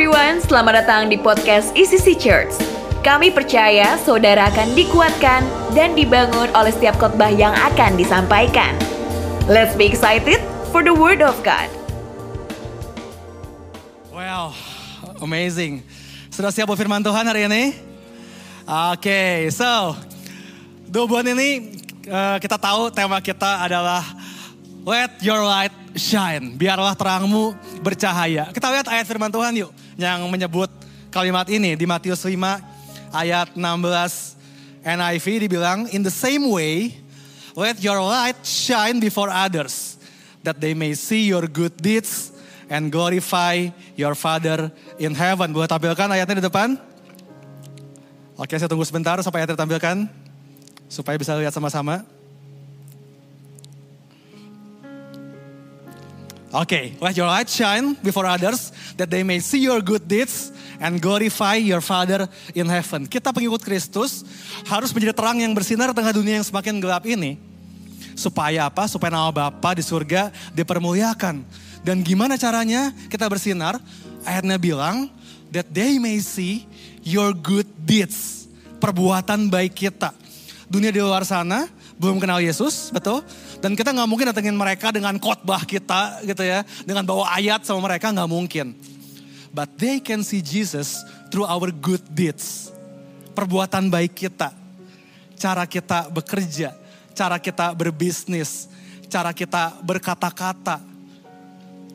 everyone, selamat datang di podcast ECC Church. Kami percaya saudara akan dikuatkan dan dibangun oleh setiap khotbah yang akan disampaikan. Let's be excited for the word of God. Wow, amazing. Sudah siap buat firman Tuhan hari ini? Oke, okay, so dua bulan ini uh, kita tahu tema kita adalah Let your light shine. Biarlah terangmu bercahaya. Kita lihat ayat firman Tuhan yuk. Yang menyebut kalimat ini di Matius 5 ayat 16 NIV dibilang, In the same way, let your light shine before others. That they may see your good deeds and glorify your Father in heaven. Boleh tampilkan ayatnya di depan? Oke, saya tunggu sebentar sampai ayatnya ditampilkan. Supaya bisa lihat sama-sama. Okay, let your light shine before others that they may see your good deeds and glorify your Father in heaven. Kita pengikut Kristus harus menjadi terang yang bersinar tengah dunia yang semakin gelap ini. Supaya apa? Supaya nama Bapa di surga dipermuliakan. Dan gimana caranya kita bersinar? Ayatnya bilang, that they may see your good deeds. Perbuatan baik kita. Dunia di luar sana belum kenal Yesus, betul? Dan kita nggak mungkin datengin mereka dengan khotbah kita gitu ya. Dengan bawa ayat sama mereka nggak mungkin. But they can see Jesus through our good deeds. Perbuatan baik kita. Cara kita bekerja. Cara kita berbisnis. Cara kita berkata-kata.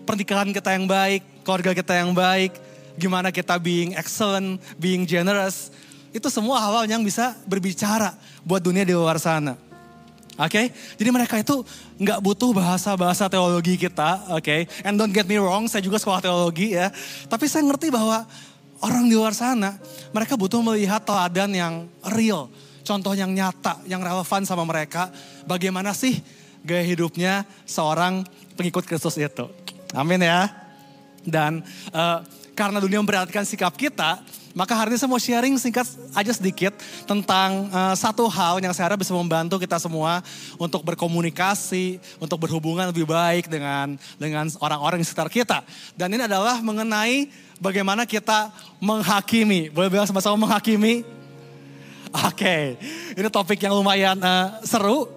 Pernikahan kita yang baik. Keluarga kita yang baik. Gimana kita being excellent, being generous. Itu semua hal-hal yang bisa berbicara buat dunia di luar sana. Oke, okay? jadi mereka itu nggak butuh bahasa-bahasa teologi kita, oke. Okay? And don't get me wrong, saya juga sekolah teologi ya. Tapi saya ngerti bahwa orang di luar sana, mereka butuh melihat teladan yang real, contoh yang nyata, yang relevan sama mereka. Bagaimana sih gaya hidupnya seorang pengikut Kristus itu? Amin ya. Dan uh, karena dunia memperhatikan sikap kita, maka hari ini saya mau sharing singkat aja sedikit tentang uh, satu hal yang saya harap bisa membantu kita semua untuk berkomunikasi, untuk berhubungan lebih baik dengan dengan orang-orang di sekitar kita. Dan ini adalah mengenai bagaimana kita menghakimi. Boleh bilang sama-sama menghakimi? Oke, okay. ini topik yang lumayan uh, seru.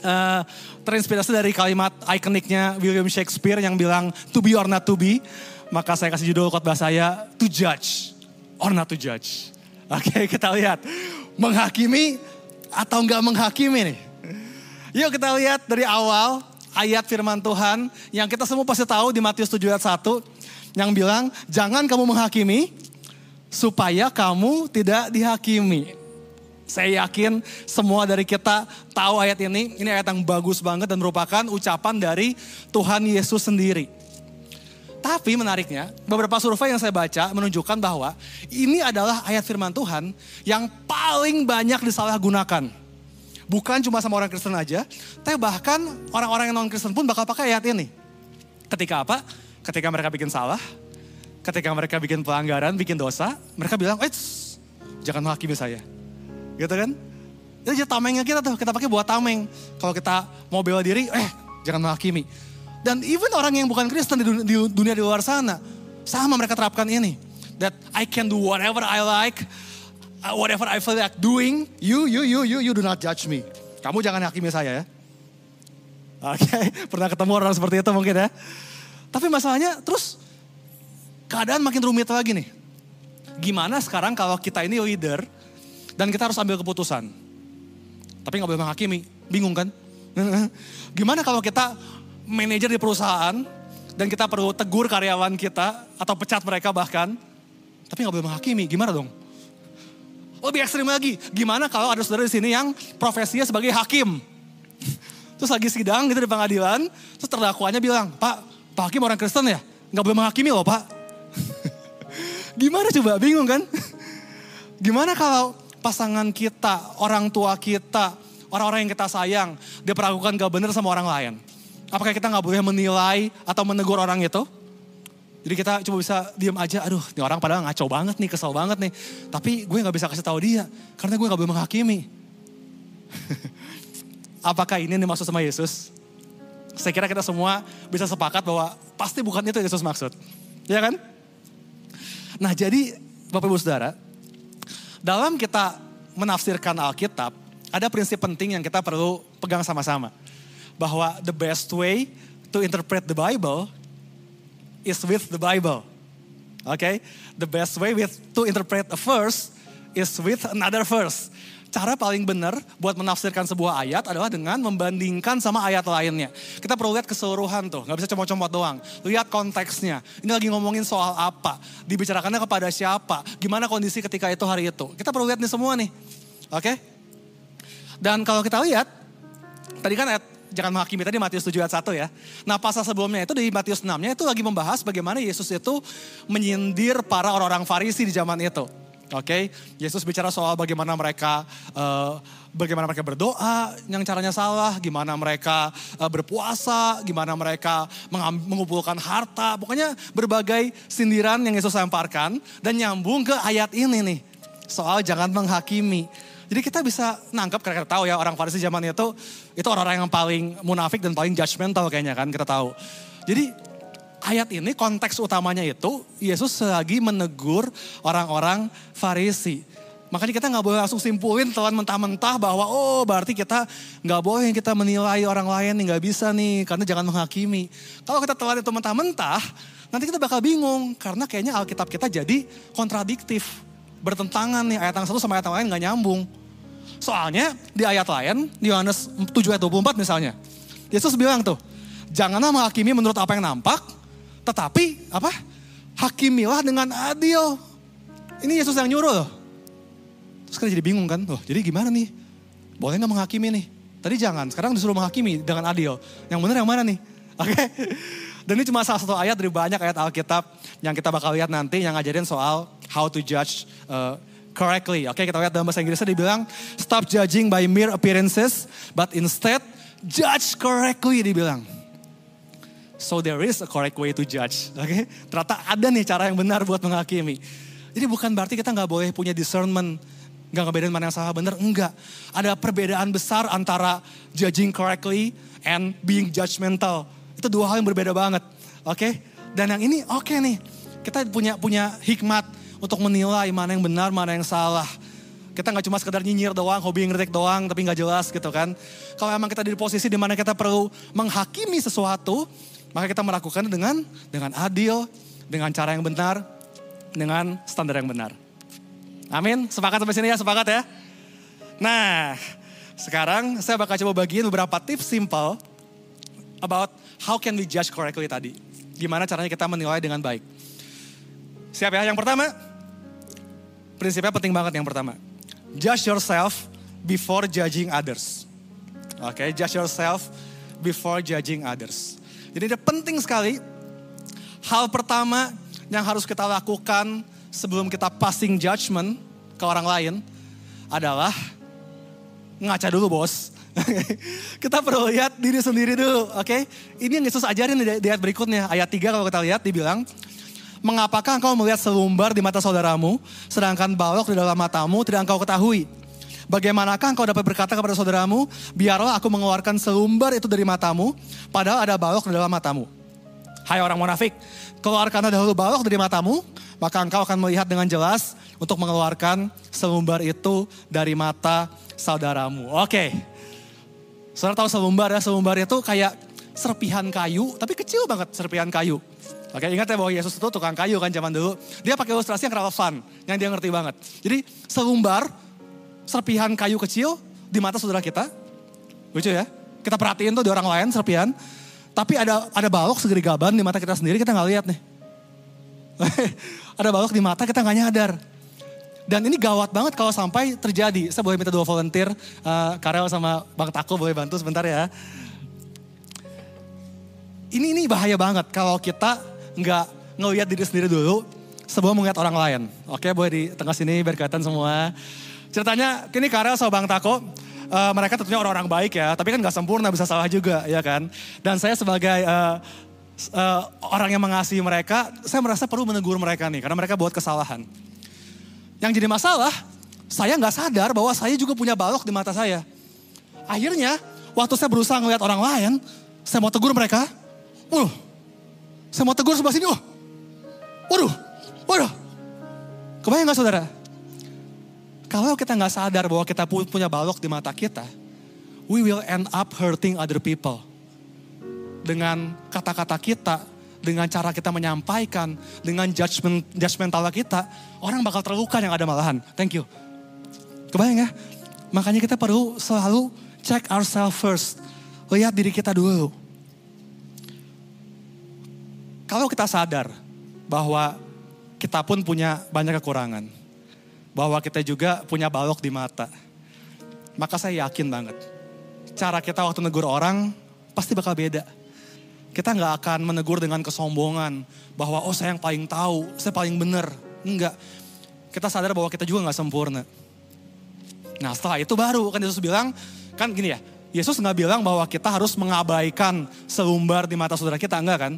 Uh, terinspirasi dari kalimat ikoniknya William Shakespeare yang bilang to be or not to be. Maka saya kasih judul khotbah saya to judge or not to judge. Oke, okay, kita lihat. Menghakimi atau enggak menghakimi nih. Yuk kita lihat dari awal ayat firman Tuhan yang kita semua pasti tahu di Matius 7 ayat 1 yang bilang jangan kamu menghakimi supaya kamu tidak dihakimi. Saya yakin semua dari kita tahu ayat ini. Ini ayat yang bagus banget dan merupakan ucapan dari Tuhan Yesus sendiri. Tapi menariknya, beberapa survei yang saya baca menunjukkan bahwa ini adalah ayat firman Tuhan yang paling banyak disalahgunakan. Bukan cuma sama orang Kristen aja, tapi bahkan orang-orang yang non-Kristen pun bakal pakai ayat ini. Ketika apa? Ketika mereka bikin salah, ketika mereka bikin pelanggaran, bikin dosa, mereka bilang, eh jangan menghakimi saya. Gitu kan? Itu jadi tamengnya kita tuh, kita pakai buat tameng. Kalau kita mau bela diri, eh jangan menghakimi. Dan even orang yang bukan Kristen di dunia, di dunia di luar sana, sama mereka terapkan ini. That I can do whatever I like, uh, whatever I feel like doing, you, you, you, you, you do not judge me. Kamu jangan hakimi saya ya. Oke, okay. pernah ketemu orang seperti itu mungkin ya. Tapi masalahnya terus keadaan makin rumit lagi nih. Gimana sekarang kalau kita ini leader dan kita harus ambil keputusan. Tapi nggak boleh menghakimi, bingung kan? Gimana kalau kita manajer di perusahaan dan kita perlu tegur karyawan kita atau pecat mereka bahkan, tapi nggak boleh menghakimi, gimana dong? Lebih ekstrim lagi, gimana kalau ada saudara di sini yang profesinya sebagai hakim? Terus lagi sidang gitu di pengadilan, terus terdakwanya bilang, Pak, Pak Hakim orang Kristen ya? Nggak boleh menghakimi loh Pak. gimana coba, bingung kan? gimana kalau pasangan kita, orang tua kita, orang-orang yang kita sayang, diperlakukan gak bener sama orang lain? Apakah kita nggak boleh menilai atau menegur orang itu? Jadi kita cuma bisa diam aja, aduh ini orang padahal ngaco banget nih, kesel banget nih. Tapi gue gak bisa kasih tahu dia, karena gue gak boleh menghakimi. Apakah ini yang dimaksud sama Yesus? Saya kira kita semua bisa sepakat bahwa pasti bukan itu Yesus maksud. Ya kan? Nah jadi Bapak Ibu Saudara, dalam kita menafsirkan Alkitab, ada prinsip penting yang kita perlu pegang sama-sama. Bahwa the best way to interpret the Bible is with the Bible. Oke, okay? the best way with to interpret a verse is with another verse. Cara paling benar buat menafsirkan sebuah ayat adalah dengan membandingkan sama ayat lainnya. Kita perlu lihat keseluruhan tuh, nggak bisa comot-comot doang. Lihat konteksnya. Ini lagi ngomongin soal apa, dibicarakannya kepada siapa, gimana kondisi ketika itu hari itu. Kita perlu lihat nih semua nih, oke? Okay? Dan kalau kita lihat, tadi kan ayat jangan menghakimi tadi Matius 7 ayat 1 ya. Nah pasal sebelumnya itu di Matius 6-nya itu lagi membahas bagaimana Yesus itu menyindir para orang-orang Farisi di zaman itu. Oke, okay? Yesus bicara soal bagaimana mereka uh, bagaimana mereka berdoa yang caranya salah, gimana mereka uh, berpuasa, gimana mereka mengumpulkan harta, pokoknya berbagai sindiran yang Yesus lemparkan dan nyambung ke ayat ini nih. Soal jangan menghakimi. Jadi kita bisa nangkap karena kita tahu ya orang Farisi zaman itu itu orang-orang yang paling munafik dan paling judgmental kayaknya kan kita tahu. Jadi ayat ini konteks utamanya itu Yesus lagi menegur orang-orang Farisi. Makanya kita nggak boleh langsung simpulin telan mentah-mentah bahwa oh berarti kita nggak boleh kita menilai orang lain nih nggak bisa nih karena jangan menghakimi. Kalau kita telan itu mentah-mentah nanti kita bakal bingung karena kayaknya Alkitab kita jadi kontradiktif bertentangan nih ayat yang satu sama ayat yang lain nggak nyambung. Soalnya di ayat lain di Yohanes 7 ayat 24 misalnya Yesus bilang tuh janganlah menghakimi menurut apa yang nampak tetapi apa? Hakimilah dengan adil. Ini Yesus yang nyuruh loh. Terus kita jadi bingung kan, loh jadi gimana nih? Boleh nggak menghakimi nih? Tadi jangan, sekarang disuruh menghakimi dengan adil. Yang benar yang mana nih? Oke. Okay? Dan ini cuma salah satu ayat dari banyak ayat Alkitab yang kita bakal lihat nanti yang ngajarin soal how to judge uh, correctly. Oke, okay, kita lihat dalam bahasa Inggrisnya dibilang stop judging by mere appearances, but instead judge correctly dibilang. So there is a correct way to judge. Oke, okay? ternyata ada nih cara yang benar buat menghakimi. Jadi bukan berarti kita nggak boleh punya discernment, nggak ngebedain mana yang salah benar, enggak. Ada perbedaan besar antara judging correctly and being judgmental. Itu dua hal yang berbeda banget. Oke, okay? dan yang ini oke okay nih. Kita punya punya hikmat untuk menilai mana yang benar, mana yang salah. Kita nggak cuma sekedar nyinyir doang, hobi ngeritik doang, tapi nggak jelas gitu kan. Kalau emang kita di posisi di mana kita perlu menghakimi sesuatu, maka kita melakukan dengan dengan adil, dengan cara yang benar, dengan standar yang benar. Amin. Sepakat sampai sini ya, sepakat ya. Nah, sekarang saya bakal coba bagiin beberapa tips simple about how can we judge correctly tadi. Gimana caranya kita menilai dengan baik. Siap ya? Yang pertama, prinsipnya penting banget yang pertama. Judge yourself before judging others. Oke, okay? judge yourself before judging others. Jadi ini penting sekali. Hal pertama yang harus kita lakukan sebelum kita passing judgment ke orang lain adalah ngaca dulu bos. kita perlu lihat diri sendiri dulu, oke? Okay? Ini yang Yesus ajarin di ayat berikutnya. Ayat 3 kalau kita lihat dibilang, Mengapakah engkau melihat selumbar di mata saudaramu, sedangkan balok di dalam matamu tidak engkau ketahui? Bagaimanakah engkau dapat berkata kepada saudaramu, biarlah aku mengeluarkan selumbar itu dari matamu, padahal ada balok di dalam matamu. Hai orang munafik, keluarkan dahulu balok dari matamu, maka engkau akan melihat dengan jelas untuk mengeluarkan selumbar itu dari mata saudaramu. Oke, saudara tahu selumbar ya, selumbar itu kayak serpihan kayu, tapi kecil banget serpihan kayu. Oke, ingat ya bahwa Yesus itu tukang kayu kan zaman dulu. Dia pakai ilustrasi yang relevan, yang dia ngerti banget. Jadi selumbar serpihan kayu kecil di mata saudara kita. Lucu ya. Kita perhatiin tuh di orang lain serpihan. Tapi ada ada balok segeri gaban di mata kita sendiri kita nggak lihat nih. ada balok di mata kita nggak nyadar. Dan ini gawat banget kalau sampai terjadi. Saya boleh minta dua volunteer, uh, Karel sama Bang Tako boleh bantu sebentar ya. Ini ini bahaya banget kalau kita nggak ngelihat diri sendiri dulu sebelum melihat orang lain. Oke, boleh di tengah sini biar kelihatan semua. Ceritanya kini Karel sama Bang Tako, uh, mereka tentunya orang-orang baik ya, tapi kan gak sempurna bisa salah juga ya kan. Dan saya sebagai uh, uh, orang yang mengasihi mereka, saya merasa perlu menegur mereka nih karena mereka buat kesalahan. Yang jadi masalah, saya nggak sadar bahwa saya juga punya balok di mata saya. Akhirnya, waktu saya berusaha ngeliat orang lain, saya mau tegur mereka, uh, saya mau tegur sebelah sini, oh, waduh, waduh, Kebayang gak saudara? Kalau kita nggak sadar bahwa kita punya balok di mata kita, we will end up hurting other people. Dengan kata-kata kita, dengan cara kita menyampaikan, dengan judgment judgmental kita, orang bakal terluka yang ada malahan. Thank you. Kebayang ya? Makanya kita perlu selalu check ourselves first. Lihat diri kita dulu. Kalau kita sadar bahwa kita pun punya banyak kekurangan. Bahwa kita juga punya balok di mata. Maka saya yakin banget. Cara kita waktu negur orang pasti bakal beda. Kita nggak akan menegur dengan kesombongan. Bahwa oh saya yang paling tahu, saya paling benar. Enggak. Kita sadar bahwa kita juga nggak sempurna. Nah setelah itu baru kan Yesus bilang, kan gini ya, Yesus nggak bilang bahwa kita harus mengabaikan selumbar di mata saudara kita, enggak kan?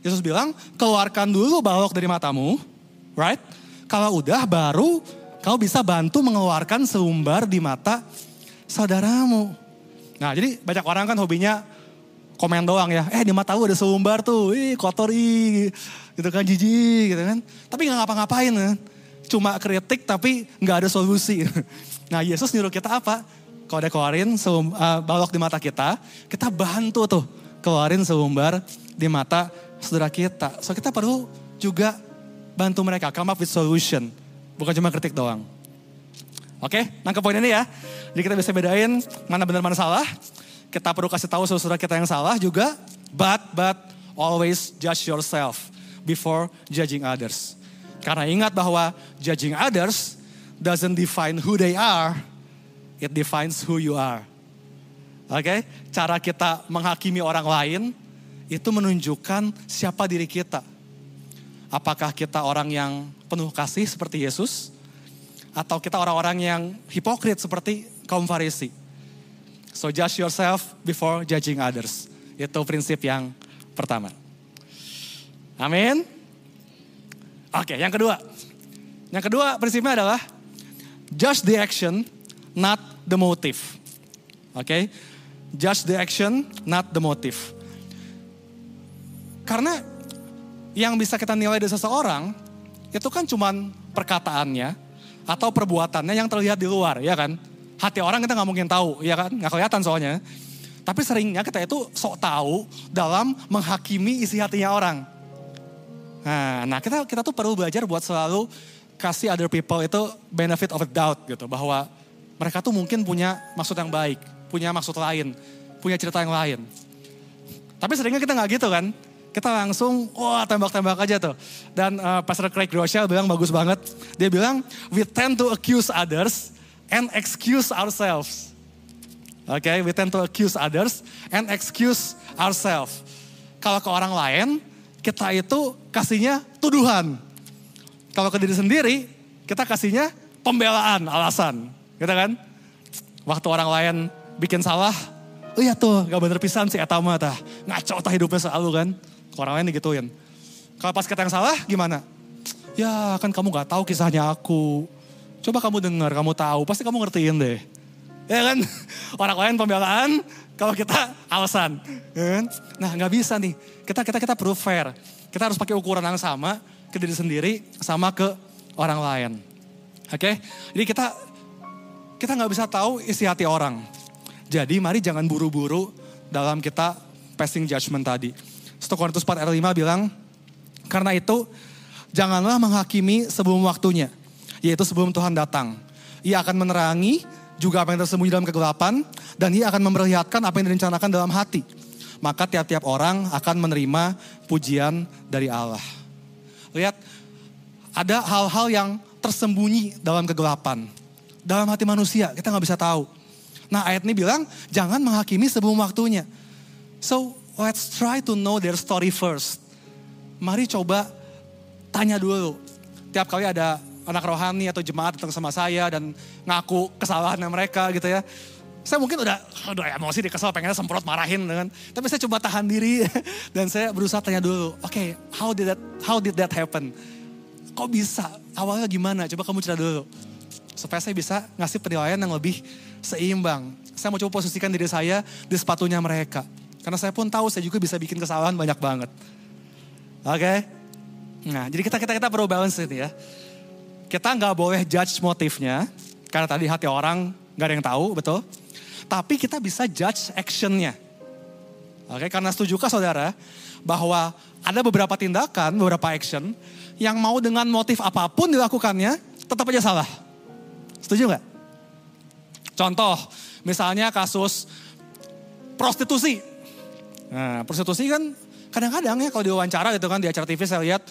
Yesus bilang, keluarkan dulu balok dari matamu, right? Kalau udah baru kau bisa bantu mengeluarkan selumbar di mata saudaramu. Nah jadi banyak orang kan hobinya komen doang ya, eh di mata lu ada selumbar tuh, ih kotor ih, gitu kan jijik gitu kan. Tapi nggak ngapa-ngapain kan. Cuma kritik tapi nggak ada solusi. Nah Yesus nyuruh kita apa? Kalau ada keluarin selum, uh, balok di mata kita, kita bantu tuh keluarin selumbar di mata saudara kita. So kita perlu juga bantu mereka come up with solution. Bukan cuma kritik doang. Oke, nangkep poin ini ya. Jadi kita bisa bedain mana benar mana salah. Kita perlu kasih tahu saudara kita yang salah juga. But, but always judge yourself before judging others. Karena ingat bahwa judging others doesn't define who they are, it defines who you are. Oke, okay? cara kita menghakimi orang lain itu menunjukkan siapa diri kita. Apakah kita orang yang penuh kasih seperti Yesus, atau kita orang-orang yang hipokrit seperti kaum Farisi. So judge yourself before judging others. Itu prinsip yang pertama. Amin. Oke, yang kedua. Yang kedua prinsipnya adalah Judge the action, not the motive. Oke, okay? judge the action, not the motive. Karena yang bisa kita nilai dari seseorang itu kan cuman perkataannya atau perbuatannya yang terlihat di luar, ya kan? Hati orang kita nggak mungkin tahu, ya kan? Nggak kelihatan soalnya. Tapi seringnya kita itu sok tahu dalam menghakimi isi hatinya orang. Nah, nah kita kita tuh perlu belajar buat selalu kasih other people itu benefit of a doubt gitu. Bahwa mereka tuh mungkin punya maksud yang baik, punya maksud lain, punya cerita yang lain. Tapi seringnya kita nggak gitu kan. Kita langsung, wah tembak-tembak aja tuh. Dan uh, Pastor Craig Rochelle bilang bagus banget. Dia bilang, we tend to accuse others and excuse ourselves. Oke, okay? we tend to accuse others and excuse ourselves. Kalau ke orang lain, kita itu kasihnya tuduhan kalau ke diri sendiri, kita kasihnya pembelaan, alasan. Gitu kan? Waktu orang lain bikin salah, oh iya tuh gak bener pisan si Etama tah. Ngaco tah hidupnya selalu kan. Orang lain digituin. Kalau pas kita yang salah gimana? Ya kan kamu gak tahu kisahnya aku. Coba kamu dengar, kamu tahu, pasti kamu ngertiin deh. Ya kan? Orang lain pembelaan, kalau kita alasan. Ya kan? Nah nggak bisa nih. Kita kita kita perlu fair. Kita harus pakai ukuran yang sama ke diri sendiri sama ke orang lain. Oke, okay? jadi kita kita nggak bisa tahu isi hati orang. Jadi mari jangan buru-buru dalam kita passing judgment tadi. 1 Korintus 4 ayat 5 bilang, karena itu janganlah menghakimi sebelum waktunya, yaitu sebelum Tuhan datang. Ia akan menerangi juga apa yang tersembunyi dalam kegelapan, dan ia akan memperlihatkan apa yang direncanakan dalam hati. Maka tiap-tiap orang akan menerima pujian dari Allah. Lihat, ada hal-hal yang tersembunyi dalam kegelapan. Dalam hati manusia, kita nggak bisa tahu. Nah ayat ini bilang, jangan menghakimi sebelum waktunya. So, let's try to know their story first. Mari coba tanya dulu. Tiap kali ada anak rohani atau jemaat datang sama saya dan ngaku kesalahan mereka gitu ya. Saya mungkin udah, udah emosi dikesal pengennya semprot marahin dengan, tapi saya coba tahan diri dan saya berusaha tanya dulu, oke, okay, how did that how did that happen? Kok bisa? Awalnya gimana? Coba kamu cerita dulu. Supaya saya bisa ngasih penilaian yang lebih seimbang. Saya mau coba posisikan diri saya di sepatunya mereka. Karena saya pun tahu saya juga bisa bikin kesalahan banyak banget. Oke? Okay? Nah, jadi kita kita kita perlu balance ini ya. kita nggak boleh judge motifnya, karena tadi hati orang nggak ada yang tahu, betul? Tapi kita bisa judge actionnya. Oke, karena setujukah saudara bahwa ada beberapa tindakan, beberapa action yang mau dengan motif apa pun dilakukannya, tetap aja salah. Setuju nggak? Contoh, misalnya kasus prostitusi. Nah, prostitusi kan kadang-kadang ya kalau diwawancara gitu kan di acara TV saya lihat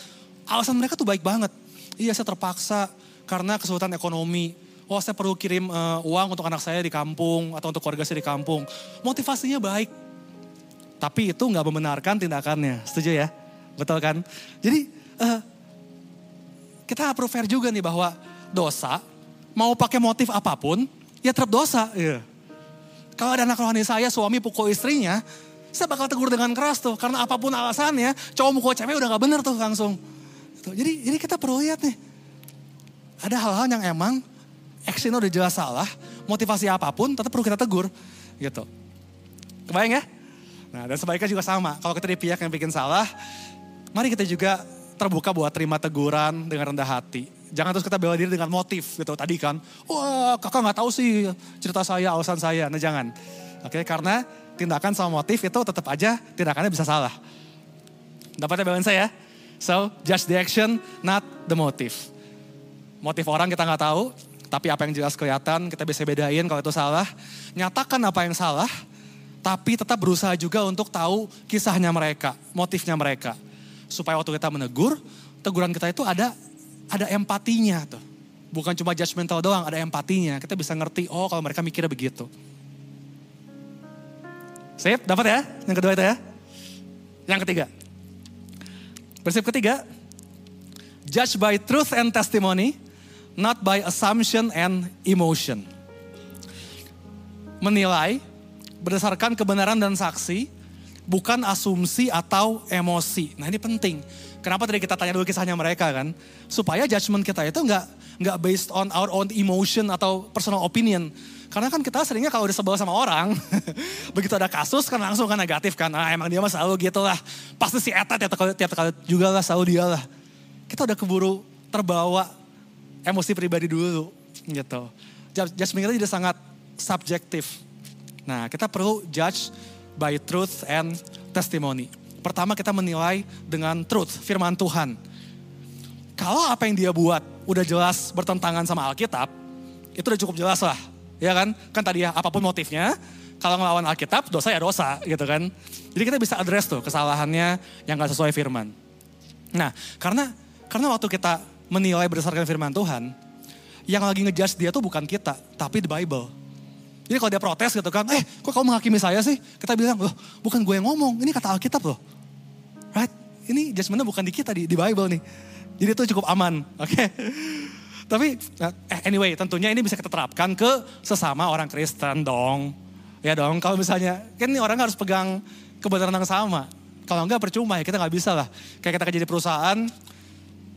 alasan mereka tuh baik banget. Iya saya terpaksa karena kesulitan ekonomi. Oh saya perlu kirim uh, uang untuk anak saya di kampung atau untuk keluarga saya di kampung. Motivasinya baik. Tapi itu nggak membenarkan tindakannya. Setuju ya? Betul kan? Jadi uh, kita perlu fair juga nih bahwa dosa mau pakai motif apa pun ya tetap dosa. Yeah. Kalau ada anak rohani saya suami pukul istrinya, saya bakal tegur dengan keras tuh. Karena apa pun alasannya, cowok mukul cewek udah gak bener tuh langsung. Gitu. Jadi, jadi kita perlu lihat nih. Ada hal-hal yang emang actionnya udah jelas salah, motivasi apa pun tetap perlu kita tegur. Gitu. Kebayang ya? Nah dan sebaiknya juga sama. Kalau kita di pihak yang bikin salah, mari kita juga terbuka buat terima teguran dengan rendah hati. Jangan terus kita bela diri dengan motif gitu tadi kan. Wah kakak nggak tahu sih cerita saya, alasan saya. Nah jangan. Oke karena tindakan sama motif itu tetap aja tindakannya bisa salah. Dapatnya balance saya? So, judge the action, not the motive. Motif orang kita nggak tahu, tapi apa yang jelas kelihatan kita bisa bedain kalau itu salah. Nyatakan apa yang salah, tapi tetap berusaha juga untuk tahu kisahnya mereka, motifnya mereka. Supaya waktu kita menegur, teguran kita itu ada ada empatinya tuh. Bukan cuma judgmental doang, ada empatinya. Kita bisa ngerti, oh kalau mereka mikirnya begitu. Sip, dapat ya? Yang kedua itu ya. Yang ketiga. Prinsip ketiga, judge by truth and testimony, not by assumption and emotion. Menilai berdasarkan kebenaran dan saksi, bukan asumsi atau emosi. Nah ini penting. Kenapa tadi kita tanya dulu kisahnya mereka kan? Supaya judgment kita itu nggak nggak based on our own emotion atau personal opinion. Karena kan kita seringnya kalau udah sebel sama orang, begitu ada kasus kan langsung kan negatif kan. Ah emang dia mah selalu gitu lah. Pasti si Eta tiap kali, tiap kali juga lah selalu dia lah. Kita udah keburu terbawa emosi pribadi dulu gitu. Judgment kita jadi sangat subjektif. Nah kita perlu judge by truth and testimony. Pertama kita menilai dengan truth, firman Tuhan. Kalau apa yang dia buat udah jelas bertentangan sama Alkitab, itu udah cukup jelas lah ya kan? Kan tadi ya apa pun motifnya, kalau ngelawan Alkitab dosa ya dosa gitu kan. Jadi kita bisa address tuh kesalahannya yang gak sesuai firman. Nah karena karena waktu kita menilai berdasarkan firman Tuhan, yang lagi ngejudge dia tuh bukan kita, tapi the Bible. Jadi kalau dia protes gitu kan, eh kok kamu menghakimi saya sih? Kita bilang, loh bukan gue yang ngomong, ini kata Alkitab loh. Right? Ini judgementnya bukan di kita, di, di Bible nih. Jadi itu cukup aman, oke? Okay? Tapi eh, anyway tentunya ini bisa kita terapkan ke sesama orang Kristen dong. Ya dong kalau misalnya kan ini orang harus pegang kebenaran yang sama. Kalau enggak percuma ya kita nggak bisa lah. Kayak kita kerja di perusahaan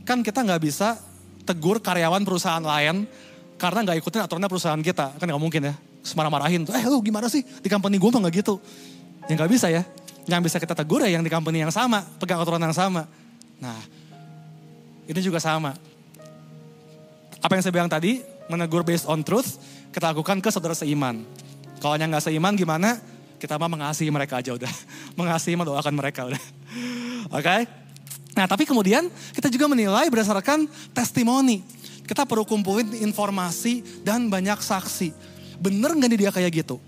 kan kita nggak bisa tegur karyawan perusahaan lain karena nggak ikutin aturannya perusahaan kita. Kan nggak mungkin ya. Semarah-marahin eh lu gimana sih di company gue mah nggak gitu. Ya nggak bisa ya. Yang bisa kita tegur ya yang di company yang sama, pegang aturan yang sama. Nah, ini juga sama apa yang saya bilang tadi, menegur based on truth, kita lakukan ke saudara seiman. Kalau yang nggak seiman gimana? Kita mah mengasihi mereka aja udah. Mengasihi mendoakan mereka udah. Oke? Okay? Nah tapi kemudian kita juga menilai berdasarkan testimoni. Kita perlu kumpulin informasi dan banyak saksi. Bener nggak nih dia kayak gitu?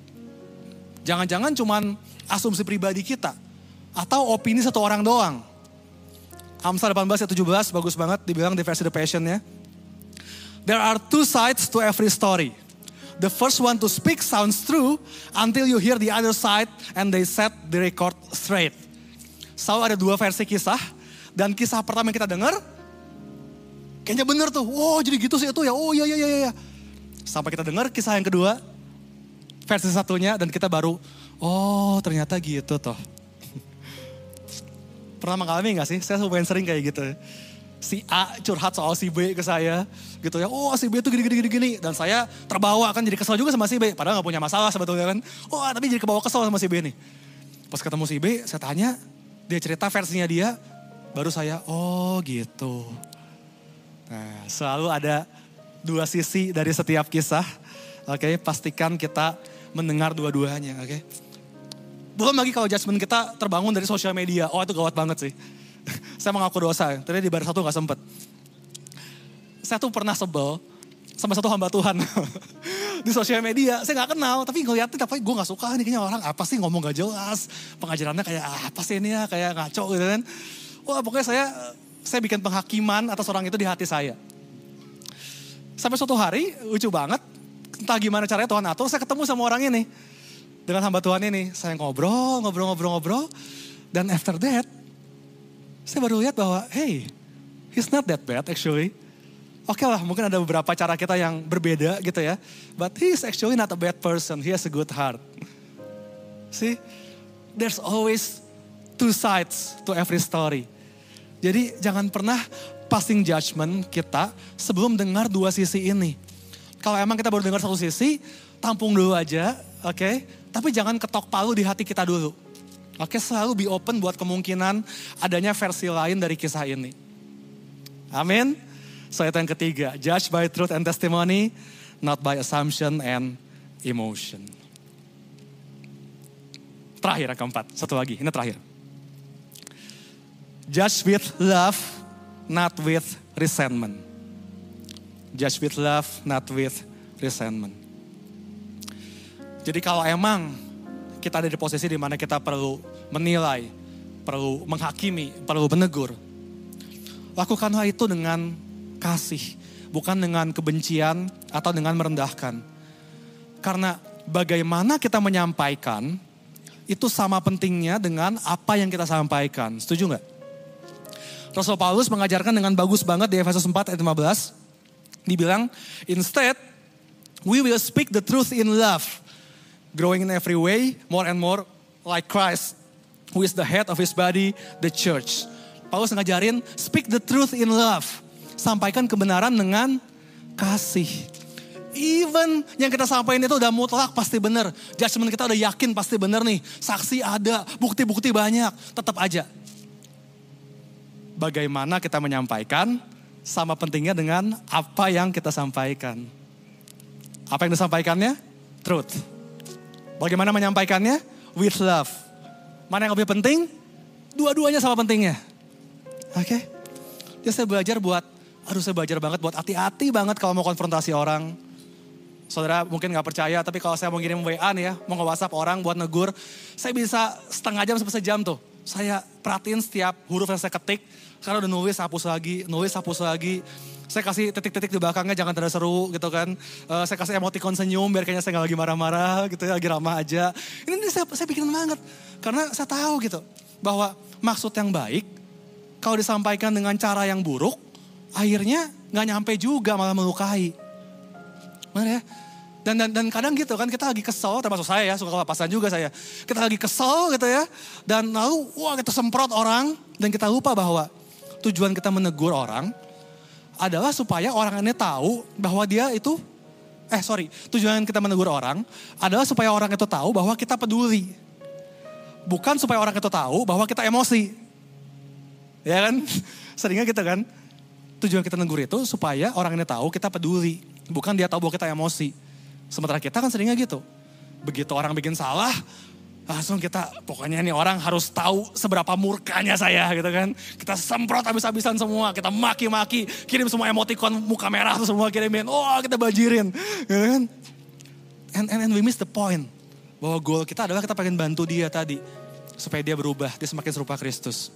Jangan-jangan cuman asumsi pribadi kita. Atau opini satu orang doang. Amsal 18 17 bagus banget dibilang di versi The Passion ya. There are two sides to every story. The first one to speak sounds true until you hear the other side and they set the record straight. Selalu ada dua versi kisah dan kisah pertama yang kita dengar kayaknya bener tuh. Oh jadi gitu sih itu ya. Oh iya iya iya iya. Sampai kita dengar kisah yang kedua versi satunya dan kita baru oh ternyata gitu toh. Pernah mengalami gak sih? Saya lumayan sering kayak gitu si A curhat soal si B ke saya gitu ya oh si B itu gini gini gini gini dan saya terbawa kan jadi kesel juga sama si B padahal nggak punya masalah sebetulnya kan oh tapi jadi kebawa kesel sama si B nih pas ketemu si B saya tanya dia cerita versinya dia baru saya oh gitu nah selalu ada dua sisi dari setiap kisah. Oke, pastikan kita mendengar dua-duanya, oke. Belum lagi kalau judgment kita terbangun dari sosial media. Oh, itu gawat banget sih. Saya mengaku dosa, tadi di baris satu gak sempet. Saya tuh pernah sebel sama satu hamba Tuhan. di sosial media, saya gak kenal, tapi ngeliatin tapi gue gak suka nih kayaknya orang apa sih ngomong gak jelas. Pengajarannya kayak ah, apa sih ini ya, kayak ngaco gitu kan. Wah pokoknya saya saya bikin penghakiman atas orang itu di hati saya. Sampai suatu hari, lucu banget, entah gimana caranya Tuhan atur, saya ketemu sama orang ini. Dengan hamba Tuhan ini, saya ngobrol, ngobrol, ngobrol, ngobrol. Dan after that, saya baru lihat bahwa, hey, he's not that bad actually. Oke okay lah, mungkin ada beberapa cara kita yang berbeda gitu ya. But he's actually not a bad person, he has a good heart. See, there's always two sides to every story. Jadi jangan pernah passing judgment kita sebelum dengar dua sisi ini. Kalau emang kita baru dengar satu sisi, tampung dulu aja, oke? Okay? Tapi jangan ketok palu di hati kita dulu. Oke, selalu be open buat kemungkinan adanya versi lain dari kisah ini. Amin. So yang ketiga, judge by truth and testimony, not by assumption and emotion. Terakhir yang keempat, satu lagi, ini terakhir. Judge with love, not with resentment. Judge with love, not with resentment. Jadi kalau emang kita ada di posisi di mana kita perlu menilai, perlu menghakimi, perlu menegur, lakukanlah itu dengan kasih, bukan dengan kebencian atau dengan merendahkan. Karena bagaimana kita menyampaikan itu sama pentingnya dengan apa yang kita sampaikan. Setuju nggak? Rasul Paulus mengajarkan dengan bagus banget di Efesus 4 ayat 15. Dibilang, instead we will speak the truth in love, growing in every way more and more like Christ, who is the head of his body, the church. Paulus ngajarin, speak the truth in love. Sampaikan kebenaran dengan kasih. Even yang kita sampaikan itu udah mutlak pasti benar. Judgment kita udah yakin pasti benar nih. Saksi ada, bukti-bukti banyak. Tetap aja bagaimana kita menyampaikan sama pentingnya dengan apa yang kita sampaikan. Apa yang disampaikannya? Truth. Bagaimana menyampaikannya? With love. Mana yang lebih penting? Dua-duanya sama pentingnya. Oke. Okay? Jadi saya belajar buat, aduh saya belajar banget buat hati-hati banget kalau mau konfrontasi orang. Saudara mungkin gak percaya, tapi kalau saya mau ngirim WA nih ya, mau nge-WhatsApp orang buat negur, saya bisa setengah jam sampai sejam tuh. Saya perhatiin setiap huruf yang saya ketik, karena udah nulis hapus lagi, nulis hapus lagi. Saya kasih titik-titik di belakangnya jangan terlalu seru gitu kan. Uh, saya kasih emoticon senyum biar kayaknya saya gak lagi marah-marah gitu ya, lagi ramah aja. Ini, ini saya, saya pikirin banget. Karena saya tahu gitu bahwa maksud yang baik kalau disampaikan dengan cara yang buruk, akhirnya gak nyampe juga malah melukai. Benar ya? Dan, dan, dan kadang gitu kan kita lagi kesel, termasuk saya ya, suka kelapasan juga saya. Kita lagi kesel gitu ya, dan lalu wah kita semprot orang, dan kita lupa bahwa tujuan kita menegur orang adalah supaya orang ini tahu bahwa dia itu eh sorry tujuan kita menegur orang adalah supaya orang itu tahu bahwa kita peduli. Bukan supaya orang itu tahu bahwa kita emosi. Ya kan? Seringnya gitu kan? Tujuan kita menegur itu supaya orang ini tahu kita peduli. Bukan dia tahu bahwa kita emosi. Sementara kita kan seringnya gitu. Begitu orang bikin salah langsung kita pokoknya ini orang harus tahu seberapa murkanya saya gitu kan. Kita semprot habis-habisan semua, kita maki-maki, kirim semua emoticon muka merah semua kirimin. Oh kita bajirin. Gitu kan. And, and, and we miss the point. Bahwa goal kita adalah kita pengen bantu dia tadi. Supaya dia berubah, dia semakin serupa Kristus.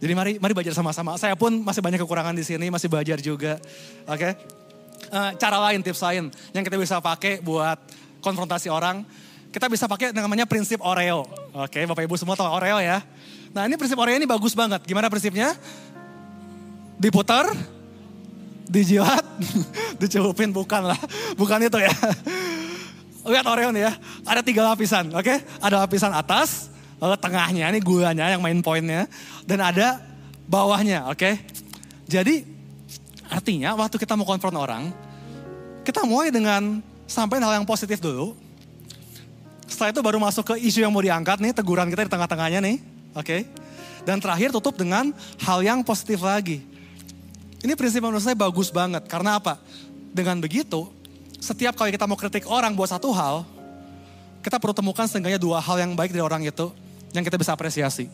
Jadi mari mari belajar sama-sama. Saya pun masih banyak kekurangan di sini, masih belajar juga. Oke. Okay? Uh, cara lain, tips lain yang kita bisa pakai buat konfrontasi orang, kita bisa pakai namanya prinsip Oreo. Oke, Bapak Ibu semua tahu Oreo ya. Nah ini prinsip Oreo ini bagus banget. Gimana prinsipnya? Diputar, dijilat, dicelupin. Bukan lah, bukan itu ya. Lihat Oreo nih ya, ada tiga lapisan. Oke, ada lapisan atas, lalu tengahnya ini gulanya yang main poinnya. Dan ada bawahnya, oke. Jadi artinya waktu kita mau konfront orang, kita mulai dengan sampaikan hal yang positif dulu. Setelah itu baru masuk ke isu yang mau diangkat nih, teguran kita di tengah-tengahnya nih. Oke. Okay? Dan terakhir tutup dengan hal yang positif lagi. Ini prinsip menurut saya bagus banget. Karena apa? Dengan begitu, setiap kali kita mau kritik orang buat satu hal, kita perlu temukan setidaknya dua hal yang baik dari orang itu yang kita bisa apresiasi.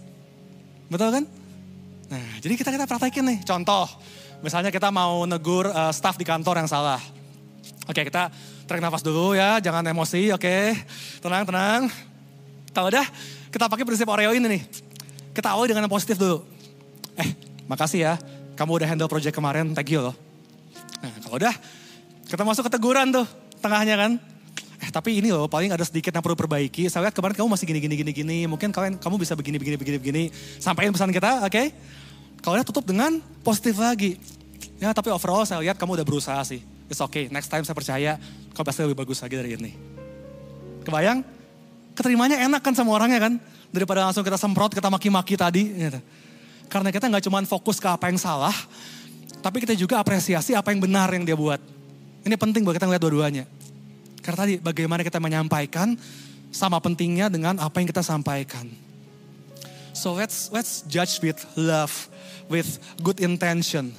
Betul kan? Nah, jadi kita kita praktekin nih. Contoh, misalnya kita mau negur uh, staff di kantor yang salah. Oke, kita tarik nafas dulu ya, jangan emosi, oke. Tenang, tenang. Kalau udah, kita pakai prinsip Oreo ini nih. Kita awali dengan yang positif dulu. Eh, makasih ya, kamu udah handle project kemarin, thank you loh. Nah, kalau udah, kita masuk ke teguran tuh, tengahnya kan. Eh, tapi ini loh, paling ada sedikit yang perlu perbaiki. Saya lihat kemarin kamu masih gini, gini, gini, gini. Mungkin kalian, kamu bisa begini, begini, begini, begini. Sampaikan pesan kita, oke? Okay? Kalau udah tutup dengan positif lagi. Ya, tapi overall saya lihat kamu udah berusaha sih It's okay, next time saya percaya kau pasti lebih bagus lagi dari ini. Kebayang? Keterimanya enak kan sama orangnya kan? Daripada langsung kita semprot, kita maki-maki tadi. Gitu. Karena kita nggak cuma fokus ke apa yang salah, tapi kita juga apresiasi apa yang benar yang dia buat. Ini penting buat kita ngeliat dua-duanya. Karena tadi bagaimana kita menyampaikan sama pentingnya dengan apa yang kita sampaikan. So let's let's judge with love, with good intention,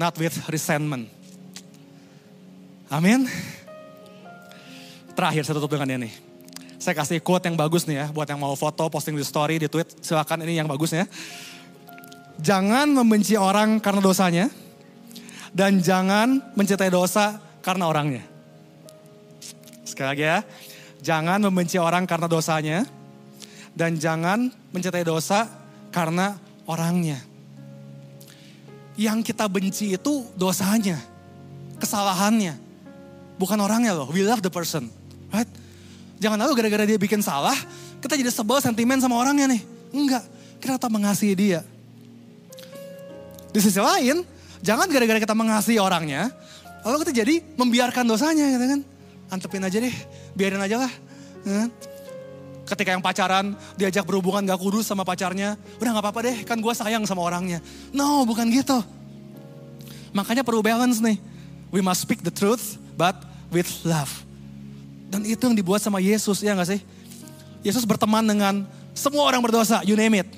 not with resentment. Amin. Terakhir saya tutup dengan ini. Saya kasih quote yang bagus nih ya, buat yang mau foto, posting di story, di tweet, silakan ini yang bagus ya. Jangan membenci orang karena dosanya, dan jangan mencintai dosa karena orangnya. Sekali lagi ya, jangan membenci orang karena dosanya, dan jangan mencintai dosa karena orangnya. Yang kita benci itu dosanya, kesalahannya. Bukan orangnya loh, we love the person. Right? Jangan lalu gara-gara dia bikin salah, kita jadi sebel sentimen sama orangnya nih. Enggak, kita tetap mengasihi dia. Di sisi lain, jangan gara-gara kita mengasihi orangnya, lalu kita jadi membiarkan dosanya gitu kan. Antepin aja deh, biarin aja lah. Ya. Ketika yang pacaran, diajak berhubungan gak kudus sama pacarnya, udah gak apa-apa deh, kan gue sayang sama orangnya. No, bukan gitu. Makanya perlu balance nih. We must speak the truth, but with love. Dan itu yang dibuat sama Yesus, ya gak sih? Yesus berteman dengan semua orang berdosa, you name it.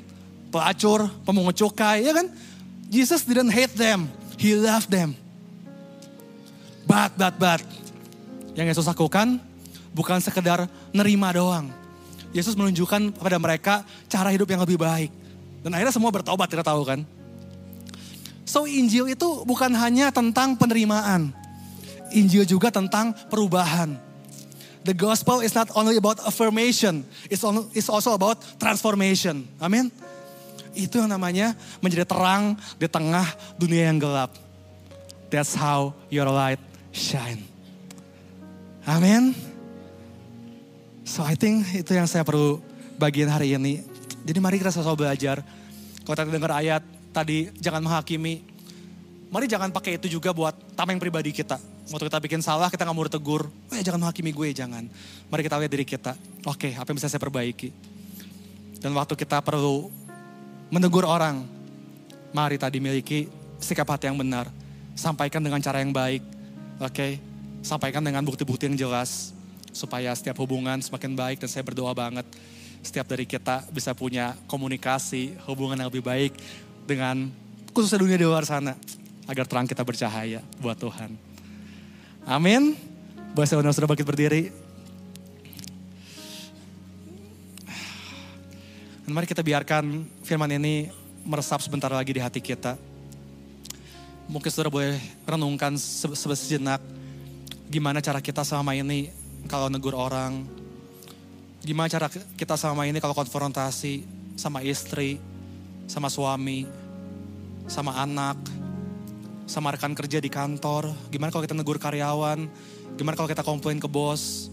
Pelacur, pemungut cukai, ya kan? Jesus didn't hate them, he loved them. But, but, but. Yang Yesus lakukan bukan sekedar nerima doang. Yesus menunjukkan kepada mereka cara hidup yang lebih baik. Dan akhirnya semua bertobat, kita tahu kan? So Injil itu bukan hanya tentang penerimaan. Injil juga tentang perubahan. The gospel is not only about affirmation, it's, also about transformation. Amin. Itu yang namanya menjadi terang di tengah dunia yang gelap. That's how your light shine. Amin. So I think itu yang saya perlu bagian hari ini. Jadi mari kita selalu belajar. Kalau tadi dengar ayat tadi jangan menghakimi. Mari jangan pakai itu juga buat tameng pribadi kita. Waktu kita bikin salah, kita nggak mau ditegur. Eh jangan menghakimi gue, jangan. Mari kita lihat diri kita. Oke, apa yang bisa saya perbaiki? Dan waktu kita perlu menegur orang, mari tadi miliki sikap hati yang benar. Sampaikan dengan cara yang baik. Oke, sampaikan dengan bukti-bukti yang jelas. Supaya setiap hubungan semakin baik dan saya berdoa banget. Setiap dari kita bisa punya komunikasi, hubungan yang lebih baik dengan khususnya dunia di luar sana. Agar terang kita bercahaya buat Tuhan. Amin. Boleh saya sudah bangkit berdiri. Dan mari kita biarkan firman ini meresap sebentar lagi di hati kita. Mungkin saudara boleh renungkan sejenak gimana cara kita selama ini kalau negur orang. Gimana cara kita selama ini kalau konfrontasi sama istri, sama suami, sama anak, sama rekan kerja di kantor? Gimana kalau kita negur karyawan? Gimana kalau kita komplain ke bos?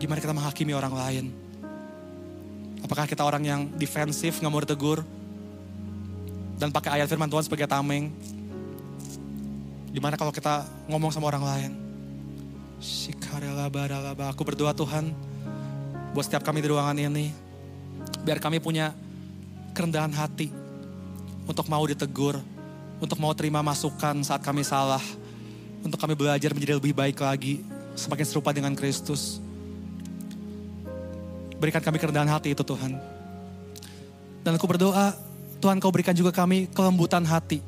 Gimana kita menghakimi orang lain? Apakah kita orang yang defensif, nggak mau ditegur? Dan pakai ayat firman Tuhan sebagai tameng? Gimana kalau kita ngomong sama orang lain? Aku berdoa Tuhan, buat setiap kami di ruangan ini, biar kami punya kerendahan hati, untuk mau ditegur, untuk mau terima masukan saat kami salah, untuk kami belajar menjadi lebih baik lagi, semakin serupa dengan Kristus. Berikan kami kerendahan hati itu Tuhan. Dan aku berdoa, Tuhan kau berikan juga kami kelembutan hati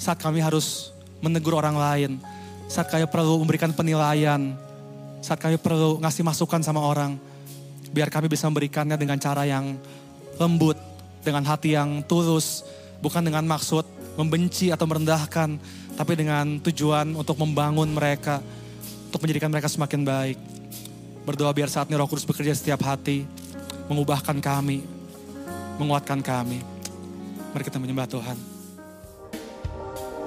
saat kami harus menegur orang lain, saat kami perlu memberikan penilaian, saat kami perlu ngasih masukan sama orang, biar kami bisa memberikannya dengan cara yang lembut, dengan hati yang tulus, bukan dengan maksud membenci atau merendahkan, tapi dengan tujuan untuk membangun mereka, untuk menjadikan mereka semakin baik. Berdoa biar saat ini Roh Kudus bekerja setiap hati, mengubahkan kami, menguatkan kami. Mari kita menyembah Tuhan.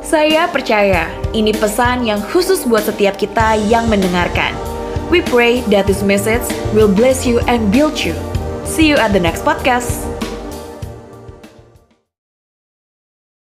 Saya percaya ini pesan yang khusus buat setiap kita yang mendengarkan. We pray that this message will bless you and build you. See you at the next podcast.